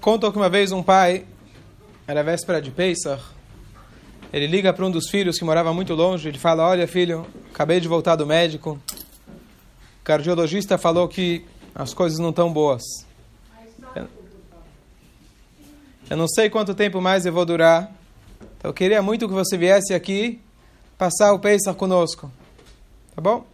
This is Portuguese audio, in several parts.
Conta que uma vez um pai, era véspera de Pesach, ele liga para um dos filhos que morava muito longe, ele fala, olha filho, acabei de voltar do médico, o cardiologista falou que as coisas não estão boas. Eu, não sei quanto tempo mais eu vou durar, então eu queria muito que você viesse aqui passar o Pesach conosco. Tá bom?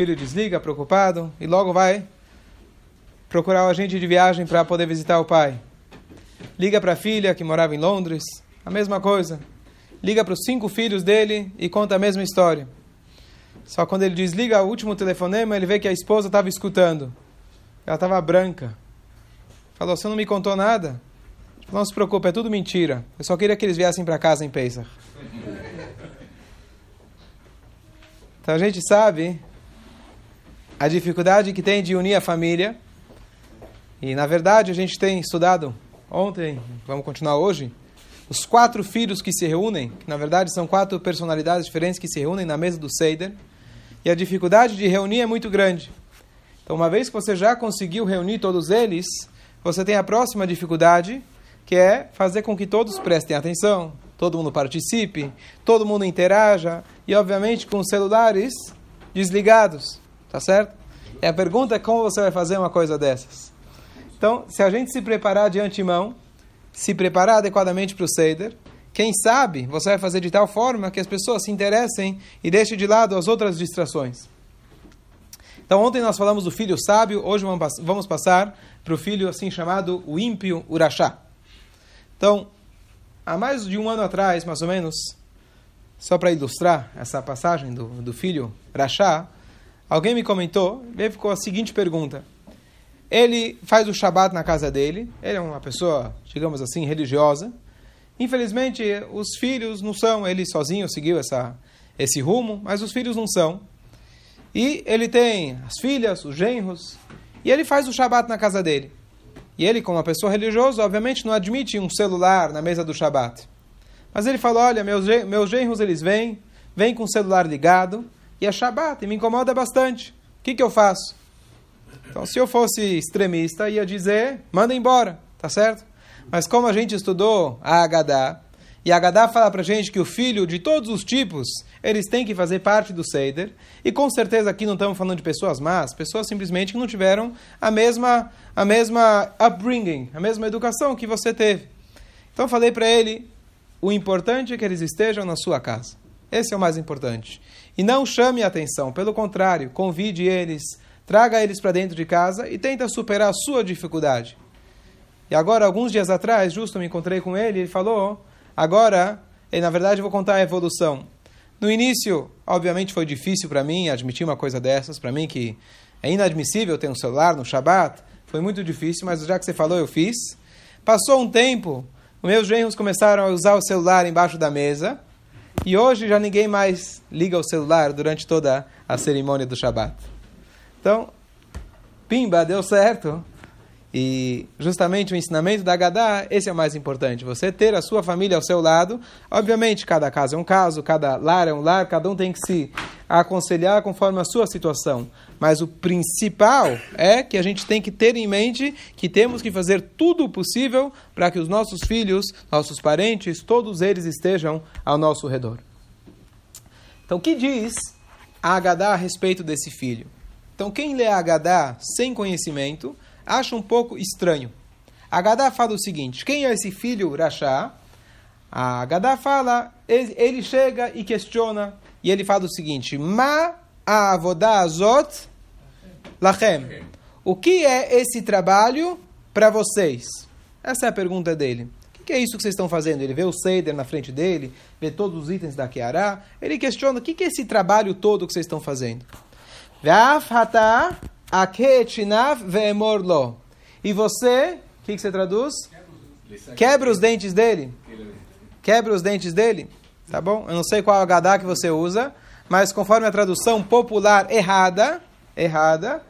Filho desliga, preocupado, e logo vai procurar o agente de viagem para poder visitar o pai. Liga para a filha que morava em Londres, a mesma coisa. Liga para os cinco filhos dele e conta a mesma história. Só quando ele desliga o último telefonema, ele vê que a esposa estava escutando. Ela estava branca. Falou: Você não me contou nada? Não se preocupe, é tudo mentira. Eu só queria que eles viessem para casa em Pesach. Então a gente sabe a dificuldade que tem de unir a família. E na verdade a gente tem estudado ontem, vamos continuar hoje, os quatro filhos que se reúnem, que na verdade são quatro personalidades diferentes que se reúnem na mesa do Seider. E a dificuldade de reunir é muito grande. Então, uma vez que você já conseguiu reunir todos eles, você tem a próxima dificuldade, que é fazer com que todos prestem atenção, todo mundo participe, todo mundo interaja, e obviamente com os celulares desligados, tá certo? E a pergunta é como você vai fazer uma coisa dessas. Então, se a gente se preparar de antemão, se preparar adequadamente para o Seder, quem sabe você vai fazer de tal forma que as pessoas se interessem e deixem de lado as outras distrações. Então, ontem nós falamos do filho sábio, hoje vamos passar para o filho assim chamado o ímpio Urachá. Então, há mais de um ano atrás, mais ou menos, só para ilustrar essa passagem do, do filho Rachá, alguém me comentou, e ficou a seguinte pergunta. Ele faz o Shabat na casa dele, ele é uma pessoa, digamos assim, religiosa. Infelizmente, os filhos não são, ele sozinho seguiu essa, esse rumo, mas os filhos não são. E ele tem as filhas, os genros, e ele faz o Shabat na casa dele. E ele, como uma pessoa religiosa, obviamente não admite um celular na mesa do Shabat. Mas ele falou, olha, meus, meus genros eles vêm, vêm com o celular ligado, e é Shabat, e me incomoda bastante. O que, que eu faço? Então, se eu fosse extremista, ia dizer, manda embora, tá certo? Mas como a gente estudou a Agadá, e a Agadá fala pra gente que o filho de todos os tipos, eles têm que fazer parte do Seder, e com certeza aqui não estamos falando de pessoas más, pessoas simplesmente que não tiveram a mesma, a mesma upbringing, a mesma educação que você teve. Então falei para ele, o importante é que eles estejam na sua casa. Esse é o mais importante. E não chame a atenção, pelo contrário, convide eles, traga eles para dentro de casa e tenta superar a sua dificuldade. E agora, alguns dias atrás, justo me encontrei com ele, ele falou, agora, e na verdade eu vou contar a evolução. No início, obviamente foi difícil para mim admitir uma coisa dessas, para mim que é inadmissível ter um celular no Shabat, foi muito difícil, mas já que você falou, eu fiz. Passou um tempo, meus genros começaram a usar o celular embaixo da mesa, e hoje já ninguém mais liga o celular durante toda a cerimônia do Shabat. Então, pimba, deu certo. E justamente o ensinamento da Gadá, esse é o mais importante. Você ter a sua família ao seu lado. Obviamente, cada caso é um caso, cada lar é um lar, cada um tem que se aconselhar conforme a sua situação. Mas o principal é que a gente tem que ter em mente que temos que fazer tudo o possível para que os nossos filhos, nossos parentes, todos eles estejam ao nosso redor. Então, o que diz a Agadá a respeito desse filho? Então, quem lê a Agadá sem conhecimento acha um pouco estranho. A Agadá fala o seguinte: quem é esse filho Rachá? A Agadá fala, ele chega e questiona, e ele fala o seguinte: Ma avodá azot lachem. O que é esse trabalho para vocês? Essa é a pergunta dele. O que é isso que vocês estão fazendo? Ele vê o Seider na frente dele, vê todos os itens da Kiara. Ele questiona: o que é esse trabalho todo que vocês estão fazendo? E você, o que, que você traduz? Quebra os dentes dele. Quebra os dentes dele. Tá bom? Eu não sei qual H que você usa, mas conforme a tradução popular errada, errada,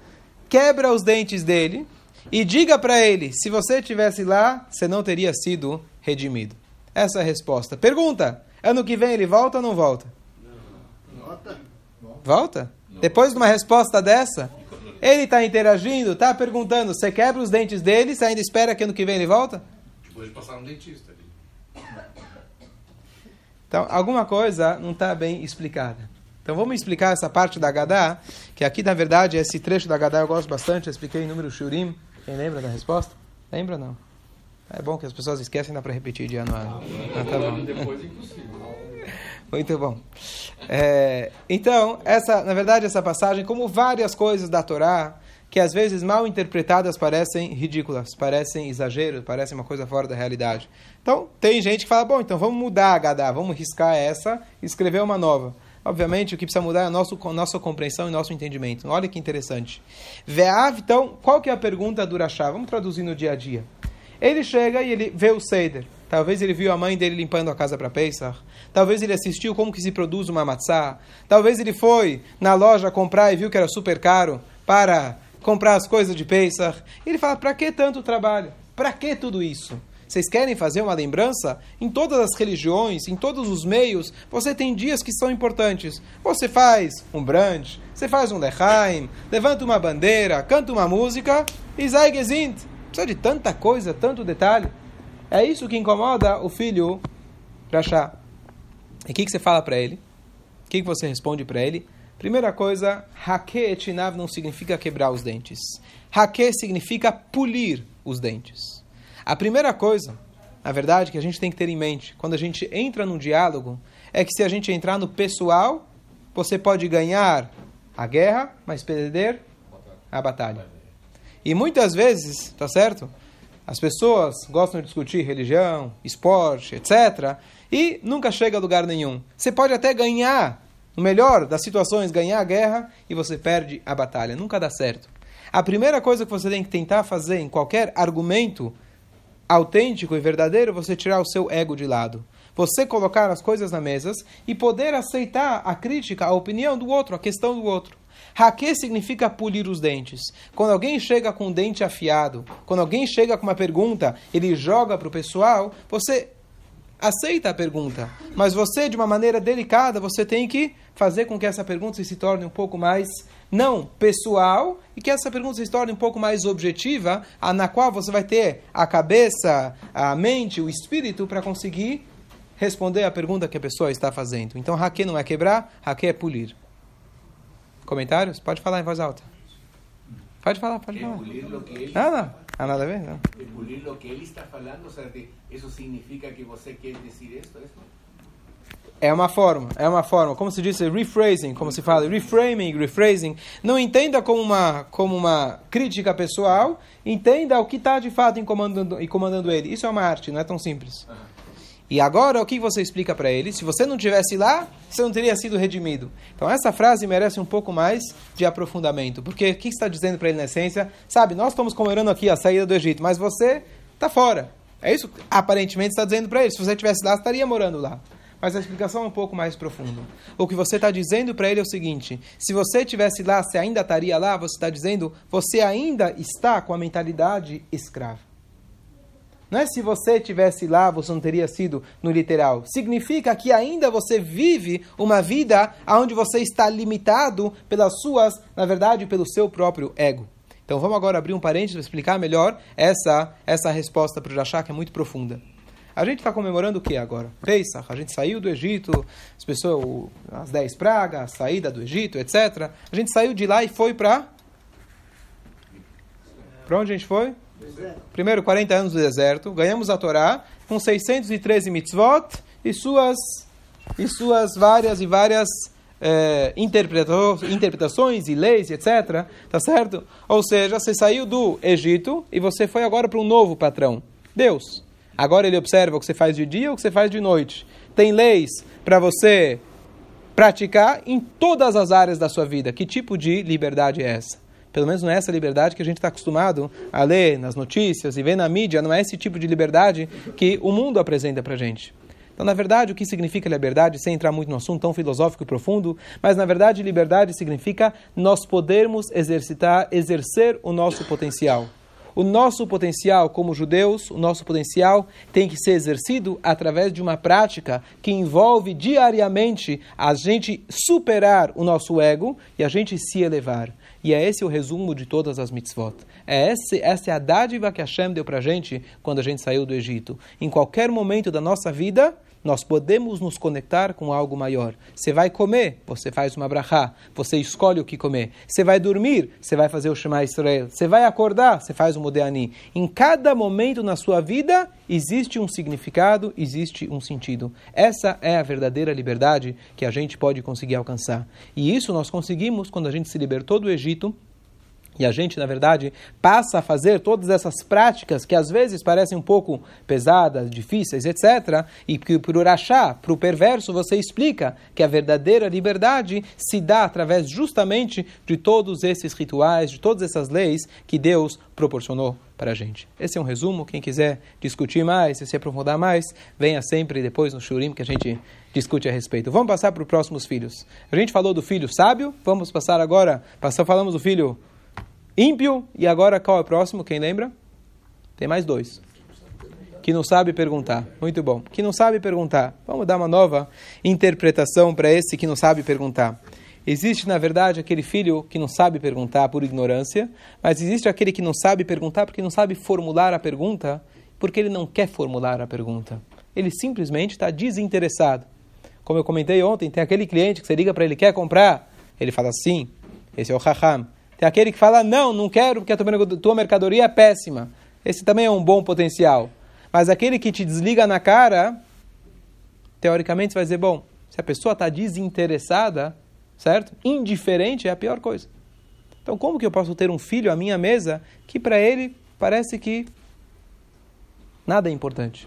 quebra os dentes dele e diga para ele, se você tivesse lá, você não teria sido redimido. Essa é a resposta. Pergunta: ano que vem ele volta ou não volta? Volta? Volta? Depois de uma resposta dessa, Ele está interagindo, está perguntando, você quebra os dentes dele, você ainda espera que ano que vem ele volta? Depois de passar um dentista ali. Então, alguma coisa não está bem explicada. Então, vamos explicar essa parte da Gadá, que aqui, na verdade, esse trecho da Gadá eu gosto bastante, eu expliquei em número Shurim. Quem lembra da resposta? Lembra não? É bom que as pessoas esquecem, dá para repetir de ano a ano. Ah, tá bom. Depois. Muito bom. É, então, essa, na verdade, essa passagem, como várias coisas da Torá, que às vezes mal interpretadas parecem ridículas, parecem exageros, parecem uma coisa fora da realidade. Então, tem gente que fala, bom, então vamos mudar a Gadá, vamos riscar essa e escrever uma nova. Obviamente, o que precisa mudar é a nosso, nossa compreensão e nosso entendimento. Olha que interessante. Ve'av, então, qual que é a pergunta do Urachá? Vamos traduzir no dia a dia. Ele chega e ele vê o Seder. Talvez ele viu a mãe dele limpando a casa para Pesach. Talvez ele assistiu como que se produz uma matzá. Talvez ele foi na loja comprar e viu que era super caro para comprar as coisas de Pesach. Ele fala, para que tanto trabalho? Para que tudo isso? Vocês querem fazer uma lembrança? Em todas as religiões, em todos os meios, você tem dias que são importantes. Você faz um brunch, você faz um lechaim, levanta uma bandeira, canta uma música e gesindt. Precisa de tanta coisa, tanto detalhe. É isso que incomoda o filho Rachá. E o que, que você fala para ele? O que, que você responde para ele? Primeira coisa, hake etinav não significa quebrar os dentes. Hake significa polir os dentes. A primeira coisa, na verdade, que a gente tem que ter em mente quando a gente entra num diálogo é que se a gente entrar no pessoal, você pode ganhar a guerra, mas perder a batalha. E muitas vezes, tá certo? As pessoas gostam de discutir religião, esporte, etc. E nunca chega a lugar nenhum. Você pode até ganhar, no melhor das situações, ganhar a guerra e você perde a batalha. Nunca dá certo. A primeira coisa que você tem que tentar fazer em qualquer argumento autêntico e verdadeiro, você tirar o seu ego de lado. Você colocar as coisas na mesa e poder aceitar a crítica, a opinião do outro, a questão do outro. Hake significa polir os dentes. Quando alguém chega com o dente afiado, quando alguém chega com uma pergunta, ele joga para o pessoal, você aceita a pergunta, mas você, de uma maneira delicada, você tem que fazer com que essa pergunta se torne um pouco mais não pessoal e que essa pergunta se torne um pouco mais objetiva, na qual você vai ter a cabeça, a mente, o espírito para conseguir responder a pergunta que a pessoa está fazendo. Então, hake não é quebrar, hake é polir. Comentários? Pode falar em voz alta. Pode falar, pode falar. Não. Ah, nada a ver? Não. Lo que ele está falando, o sea, isso significa que você quer dizer isso? É uma forma, é uma forma. Como se diz, rephrasing, como se fala, reframing, rephrasing. Não entenda como uma, como uma crítica pessoal, entenda o que está de fato incomodando, incomodando ele. Isso é uma arte, não é tão simples. E agora, o que você explica para ele? Se você não tivesse lá, você não teria sido redimido. Então, essa frase merece um pouco mais de aprofundamento. Porque o que está dizendo para ele na essência? Sabe, nós estamos comemorando aqui a saída do Egito, mas você está fora. É isso que aparentemente está dizendo para ele. Se você estivesse lá, estaria morando lá. Mas a explicação é um pouco mais profunda. O que você está dizendo para ele é o seguinte: se você estivesse lá, você ainda estaria lá, você está dizendo, você ainda está com a mentalidade escrava. Não é se você tivesse lá, você não teria sido no literal. Significa que ainda você vive uma vida onde você está limitado pelas suas, na verdade, pelo seu próprio ego. Então vamos agora abrir um parênteses para explicar melhor essa, essa resposta para o Jachá, que é muito profunda. A gente está comemorando o que agora? Pesach. A gente saiu do Egito, as pessoas, as dez pragas, a saída do Egito, etc. A gente saiu de lá e foi para. Para onde a gente foi? Primeiro 40 anos do deserto, ganhamos a Torá com 613 mitzvot e suas, e suas várias e várias é, interpretações e leis, etc. Tá certo? Ou seja, você saiu do Egito e você foi agora para um novo patrão, Deus. Agora ele observa o que você faz de dia ou o que você faz de noite. Tem leis para você praticar em todas as áreas da sua vida. Que tipo de liberdade é essa? Pelo menos não é essa liberdade que a gente está acostumado a ler nas notícias e ver na mídia. Não é esse tipo de liberdade que o mundo apresenta para a gente. Então, na verdade, o que significa liberdade, sem entrar muito no assunto tão filosófico e profundo, mas na verdade, liberdade significa nós podermos exercitar, exercer o nosso potencial. O nosso potencial como judeus, o nosso potencial tem que ser exercido através de uma prática que envolve diariamente a gente superar o nosso ego e a gente se elevar. E é esse o resumo de todas as mitzvot. É esse, essa é a dádiva que Hashem deu para a gente quando a gente saiu do Egito. Em qualquer momento da nossa vida, nós podemos nos conectar com algo maior. Você vai comer, você faz uma brachá, você escolhe o que comer. Você vai dormir, você vai fazer o Shema Israel. Você vai acordar, você faz o Modeani. Em cada momento na sua vida existe um significado, existe um sentido. Essa é a verdadeira liberdade que a gente pode conseguir alcançar. E isso nós conseguimos quando a gente se libertou do Egito e a gente, na verdade, passa a fazer todas essas práticas que às vezes parecem um pouco pesadas, difíceis, etc. E que por Urachá, para o perverso, você explica que a verdadeira liberdade se dá através justamente de todos esses rituais, de todas essas leis que Deus proporcionou para a gente. Esse é um resumo. Quem quiser discutir mais, se aprofundar mais, venha sempre depois no Shurim que a gente discute a respeito. Vamos passar para os próximos filhos. A gente falou do filho sábio, vamos passar agora, passar, falamos do filho ímpio, e agora qual é o próximo? Quem lembra? Tem mais dois. Que não sabe perguntar. Muito bom. Que não sabe perguntar. Vamos dar uma nova interpretação para esse que não sabe perguntar. Existe, na verdade, aquele filho que não sabe perguntar por ignorância, mas existe aquele que não sabe perguntar porque não sabe formular a pergunta, porque ele não quer formular a pergunta. Ele simplesmente está desinteressado. Como eu comentei ontem, tem aquele cliente que você liga para ele, quer comprar? Ele fala sim, esse é o Raham. Tem aquele que fala, não, não quero porque a tua mercadoria é péssima. Esse também é um bom potencial. Mas aquele que te desliga na cara, teoricamente você vai dizer, bom, se a pessoa está desinteressada, certo? Indiferente é a pior coisa. Então, como que eu posso ter um filho à minha mesa que para ele parece que nada é importante?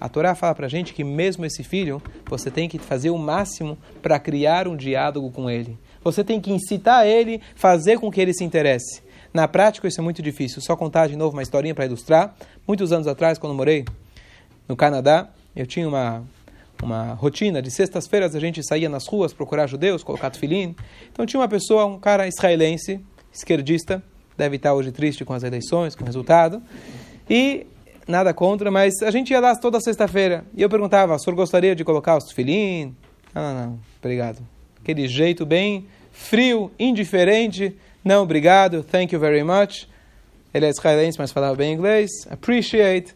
A Torá fala para a gente que mesmo esse filho, você tem que fazer o máximo para criar um diálogo com ele. Você tem que incitar ele, fazer com que ele se interesse. Na prática, isso é muito difícil. Só contar de novo uma historinha para ilustrar. Muitos anos atrás, quando morei no Canadá, eu tinha uma, uma rotina de sextas-feiras a gente saía nas ruas procurar judeus, colocar tefilim. Então tinha uma pessoa, um cara israelense, esquerdista, deve estar hoje triste com as eleições, com o resultado. E nada contra, mas a gente ia lá toda sexta-feira. E eu perguntava, o senhor gostaria de colocar os tefilim? Não, não, não, obrigado. Aquele jeito bem frio, indiferente. Não, obrigado, thank you very much. Ele é israelense, mas falava bem inglês. Appreciate.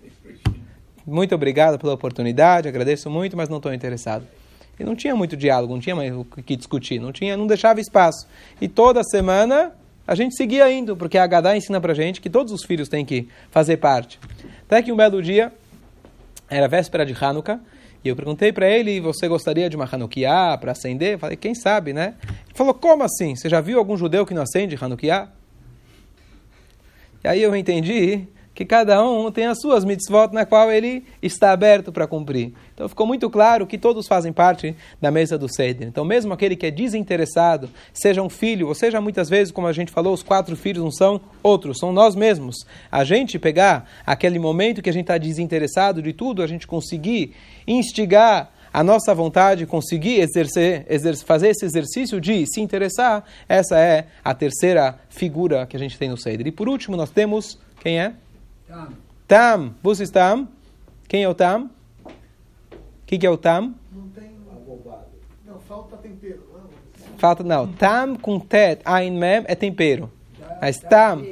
Muito obrigado pela oportunidade, agradeço muito, mas não estou interessado. E não tinha muito diálogo, não tinha mais o que discutir, não tinha, não deixava espaço. E toda semana a gente seguia indo, porque a Gadá ensina pra gente que todos os filhos têm que fazer parte. Até que um belo dia, era véspera de Hanukkah, e eu perguntei para ele, você gostaria de uma Hanukkah para acender? Eu falei, quem sabe, né? Ele falou, como assim? Você já viu algum judeu que não acende Hanukkah? E aí eu entendi que cada um tem as suas mitzvot na qual ele está aberto para cumprir. Então ficou muito claro que todos fazem parte da mesa do Seder. Então mesmo aquele que é desinteressado, seja um filho, ou seja muitas vezes, como a gente falou, os quatro filhos não são outros, são nós mesmos. A gente pegar aquele momento que a gente está desinteressado de tudo, a gente conseguir instigar a nossa vontade, conseguir exercer, exercer, fazer esse exercício de se interessar, essa é a terceira figura que a gente tem no Seder. E por último nós temos, quem é? Tam. Tam. Você Tam? Quem é o Tam? O que, que é o Tam? Não tem abobado. Não, falta tempero. Falta, não. Tam com tet, ain mem é tempero. Mas Tam.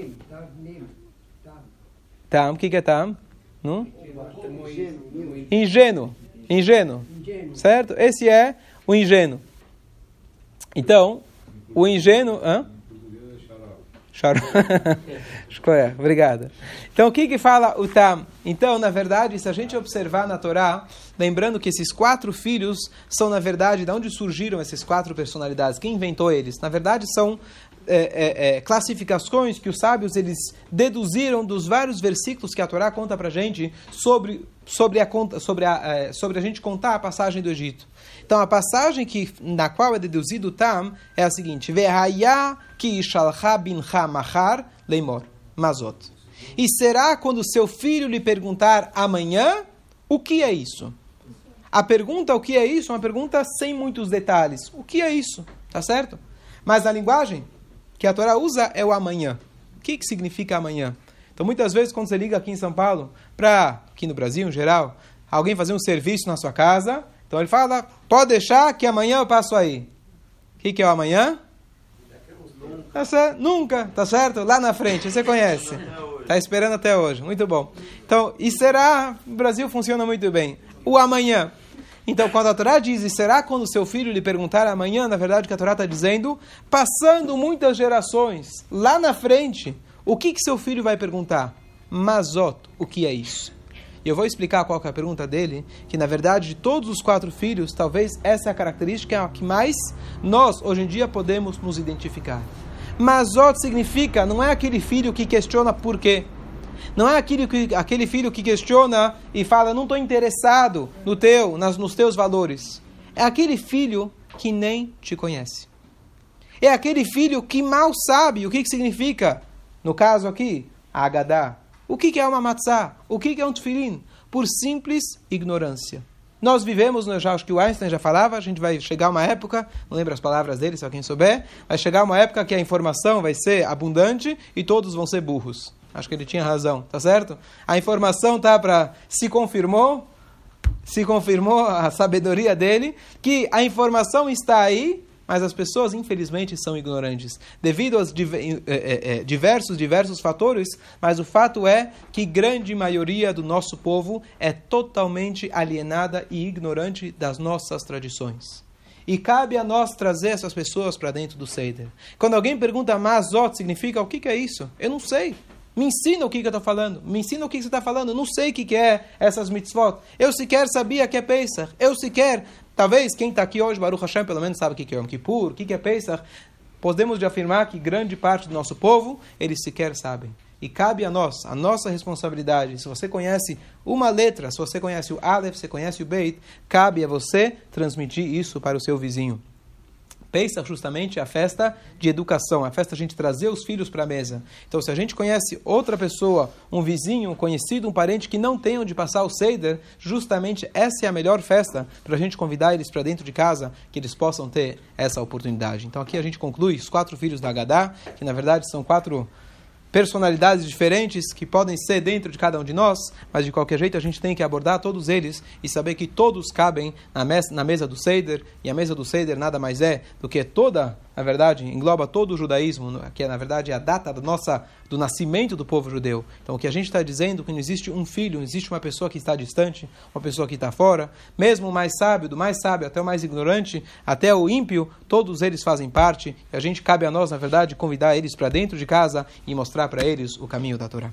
Tam, o que, que é Tam? Não? Ingênuo. Ingênuo. Certo? Esse é o ingênuo. Então, o ingênuo. Hã? Escolha, obrigada. Então, o que que fala o Tam? Então, na verdade, se a gente observar na Torá, lembrando que esses quatro filhos são, na verdade, de onde surgiram essas quatro personalidades? Quem inventou eles? Na verdade, são é, é, é, classificações que os sábios eles deduziram dos vários versículos que a Torá conta para gente sobre sobre a conta sobre a é, sobre a gente contar a passagem do Egito. Então a passagem que na qual é deduzido o tam é a seguinte: ki leimor mazot. E será quando seu filho lhe perguntar amanhã o que é isso? A pergunta o que é isso é uma pergunta sem muitos detalhes. O que é isso? Tá certo? Mas a linguagem que a Torá usa é o amanhã. O que, que significa amanhã? Então, muitas vezes, quando você liga aqui em São Paulo, para, aqui no Brasil em geral, alguém fazer um serviço na sua casa, então ele fala, pode deixar que amanhã eu passo aí. O que, que é o amanhã? Tá certo? Nunca, tá certo? Lá na frente, você conhece. Tá esperando até hoje. Muito bom. Então, e será? O Brasil funciona muito bem. O amanhã. Então, quando a Torá diz, e será quando seu filho lhe perguntar amanhã, na verdade, que a Torá está dizendo, passando muitas gerações, lá na frente, o que, que seu filho vai perguntar? Mazot, o que é isso? E eu vou explicar qual é a pergunta dele, que na verdade de todos os quatro filhos, talvez essa é a característica que mais nós hoje em dia podemos nos identificar. Mazot significa, não é aquele filho que questiona por quê. Não é aquele, que, aquele filho que questiona e fala, não estou interessado no teu, nas, nos teus valores. É aquele filho que nem te conhece. É aquele filho que mal sabe o que, que significa, no caso aqui, Agadá. O que, que é uma matzá? O que, que é um tefilim? Por simples ignorância. Nós vivemos, eu já acho que o Einstein já falava, a gente vai chegar uma época, não lembro as palavras dele, se alguém souber, vai chegar uma época que a informação vai ser abundante e todos vão ser burros. Acho que ele tinha razão, tá certo? A informação tá para se confirmou, se confirmou a sabedoria dele que a informação está aí, mas as pessoas infelizmente são ignorantes devido aos diversos diversos fatores. Mas o fato é que grande maioria do nosso povo é totalmente alienada e ignorante das nossas tradições. E cabe a nós trazer essas pessoas para dentro do Seder. Quando alguém pergunta, Mazot significa o que, que é isso? Eu não sei. Me ensina o que, que eu estou falando. Me ensina o que, que você está falando. Não sei o que, que é essas mitzvot. Eu sequer sabia que é Pesach. Eu sequer, talvez quem está aqui hoje, Baruch Hashem, pelo menos sabe o que, que é Yom Kippur, o que, que é Pesach. Podemos de afirmar que grande parte do nosso povo, eles sequer sabem. E cabe a nós, a nossa responsabilidade. Se você conhece uma letra, se você conhece o Aleph, se você conhece o Beit, cabe a você transmitir isso para o seu vizinho. Pesach justamente é a festa de educação, a festa de a gente trazer os filhos para a mesa. Então, se a gente conhece outra pessoa, um vizinho, um conhecido, um parente que não tem onde passar o Seder, justamente essa é a melhor festa para a gente convidar eles para dentro de casa, que eles possam ter essa oportunidade. Então, aqui a gente conclui os quatro filhos da Agadá, que na verdade são quatro personalidades diferentes que podem ser dentro de cada um de nós, mas de qualquer jeito a gente tem que abordar todos eles e saber que todos cabem na mesa, na mesa do Seder, e a mesa do Seder nada mais é do que toda, na verdade, engloba todo o judaísmo, que é, na verdade, a data da nossa, do nascimento do povo judeu. Então, o que a gente está dizendo é que não existe um filho, não existe uma pessoa que está distante, uma pessoa que está fora, mesmo o mais sábio, do mais sábio até o mais ignorante, até o ímpio, todos eles fazem parte, e a gente cabe a nós, na verdade, convidar eles para dentro de casa e mostrar para eles o caminho da Torá.